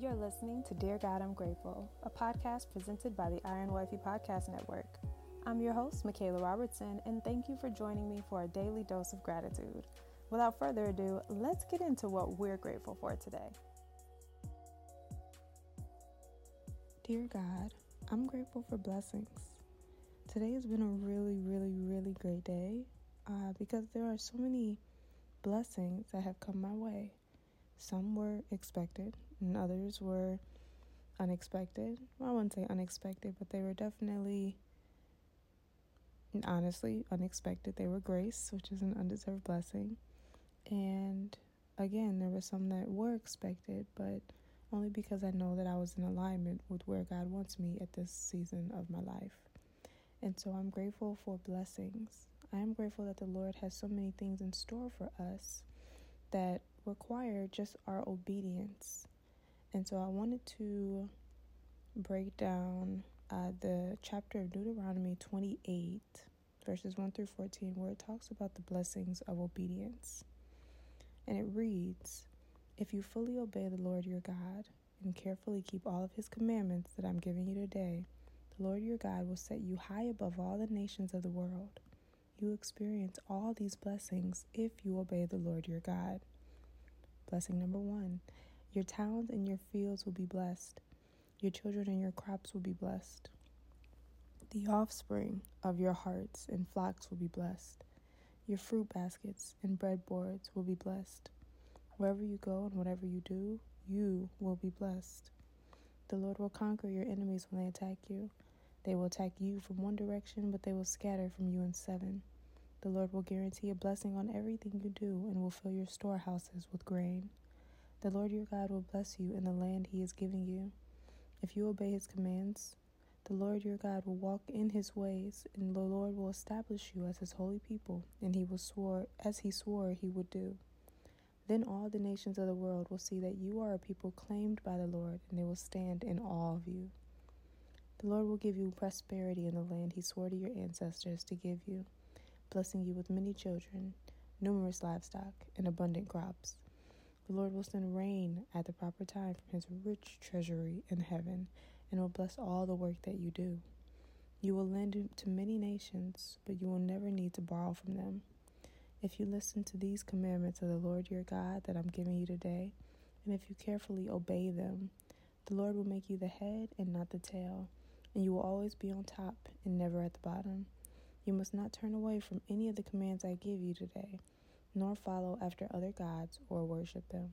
You're listening to Dear God, I'm Grateful, a podcast presented by the Iron Wifey Podcast Network. I'm your host, Michaela Robertson, and thank you for joining me for a daily dose of gratitude. Without further ado, let's get into what we're grateful for today. Dear God, I'm grateful for blessings. Today has been a really, really, really great day uh, because there are so many blessings that have come my way. Some were expected, and others were unexpected. Well, I wouldn't say unexpected, but they were definitely, honestly, unexpected. They were grace, which is an undeserved blessing. And again, there were some that were expected, but only because I know that I was in alignment with where God wants me at this season of my life. And so I'm grateful for blessings. I am grateful that the Lord has so many things in store for us that require just our obedience. And so I wanted to break down uh, the chapter of Deuteronomy 28, verses 1 through 14, where it talks about the blessings of obedience. And it reads If you fully obey the Lord your God and carefully keep all of his commandments that I'm giving you today, the Lord your God will set you high above all the nations of the world. You experience all these blessings if you obey the Lord your God. Blessing number one your towns and your fields will be blessed, your children and your crops will be blessed. The offspring of your hearts and flocks will be blessed. Your fruit baskets and breadboards will be blessed. Wherever you go and whatever you do, you will be blessed. The Lord will conquer your enemies when they attack you. They will attack you from one direction, but they will scatter from you in seven. The Lord will guarantee a blessing on everything you do and will fill your storehouses with grain. The Lord your God will bless you in the land he is giving you. If you obey his commands, the Lord your God will walk in his ways, and the Lord will establish you as his holy people, and he will swore as he swore he would do. Then all the nations of the world will see that you are a people claimed by the Lord, and they will stand in awe of you. The Lord will give you prosperity in the land he swore to your ancestors to give you, blessing you with many children, numerous livestock, and abundant crops. The Lord will send rain at the proper time from his rich treasury in heaven, and will bless all the work that you do. You will lend to many nations, but you will never need to borrow from them. If you listen to these commandments of the Lord your God that I'm giving you today, and if you carefully obey them, the Lord will make you the head and not the tail and you will always be on top and never at the bottom. You must not turn away from any of the commands I give you today, nor follow after other gods or worship them.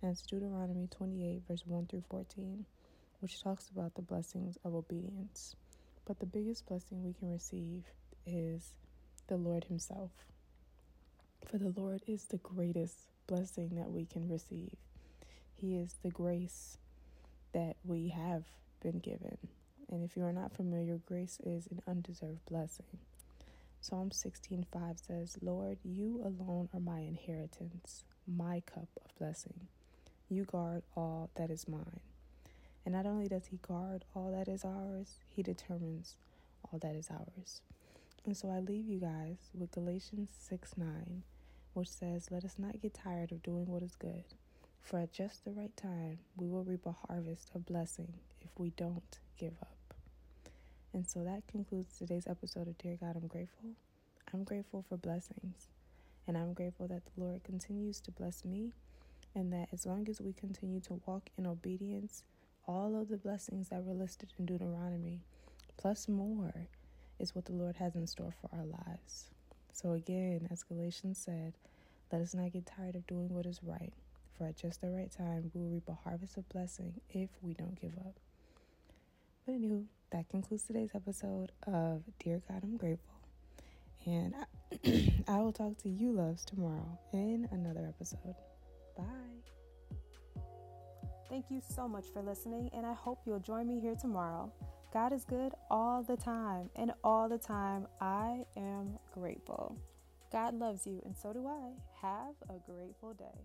And it's Deuteronomy 28, verse 1 through 14, which talks about the blessings of obedience. But the biggest blessing we can receive is the Lord Himself. For the Lord is the greatest blessing that we can receive. He is the grace that we have been given. And if you are not familiar, grace is an undeserved blessing. Psalm 16:5 says, "Lord, you alone are my inheritance, my cup of blessing. You guard all that is mine." And not only does he guard all that is ours, he determines all that is ours. And so I leave you guys with Galatians 6 9, which says, Let us not get tired of doing what is good, for at just the right time we will reap a harvest of blessing if we don't give up. And so that concludes today's episode of Dear God, I'm Grateful. I'm grateful for blessings. And I'm grateful that the Lord continues to bless me. And that as long as we continue to walk in obedience, all of the blessings that were listed in Deuteronomy, plus more, is what the Lord has in store for our lives. So, again, as Galatians said, let us not get tired of doing what is right, for at just the right time we will reap a harvest of blessing if we don't give up. But anywho, that concludes today's episode of Dear God, I'm Grateful. And I, I will talk to you, loves, tomorrow in another episode. Bye. Thank you so much for listening, and I hope you'll join me here tomorrow. God is good all the time, and all the time I am grateful. God loves you, and so do I. Have a grateful day.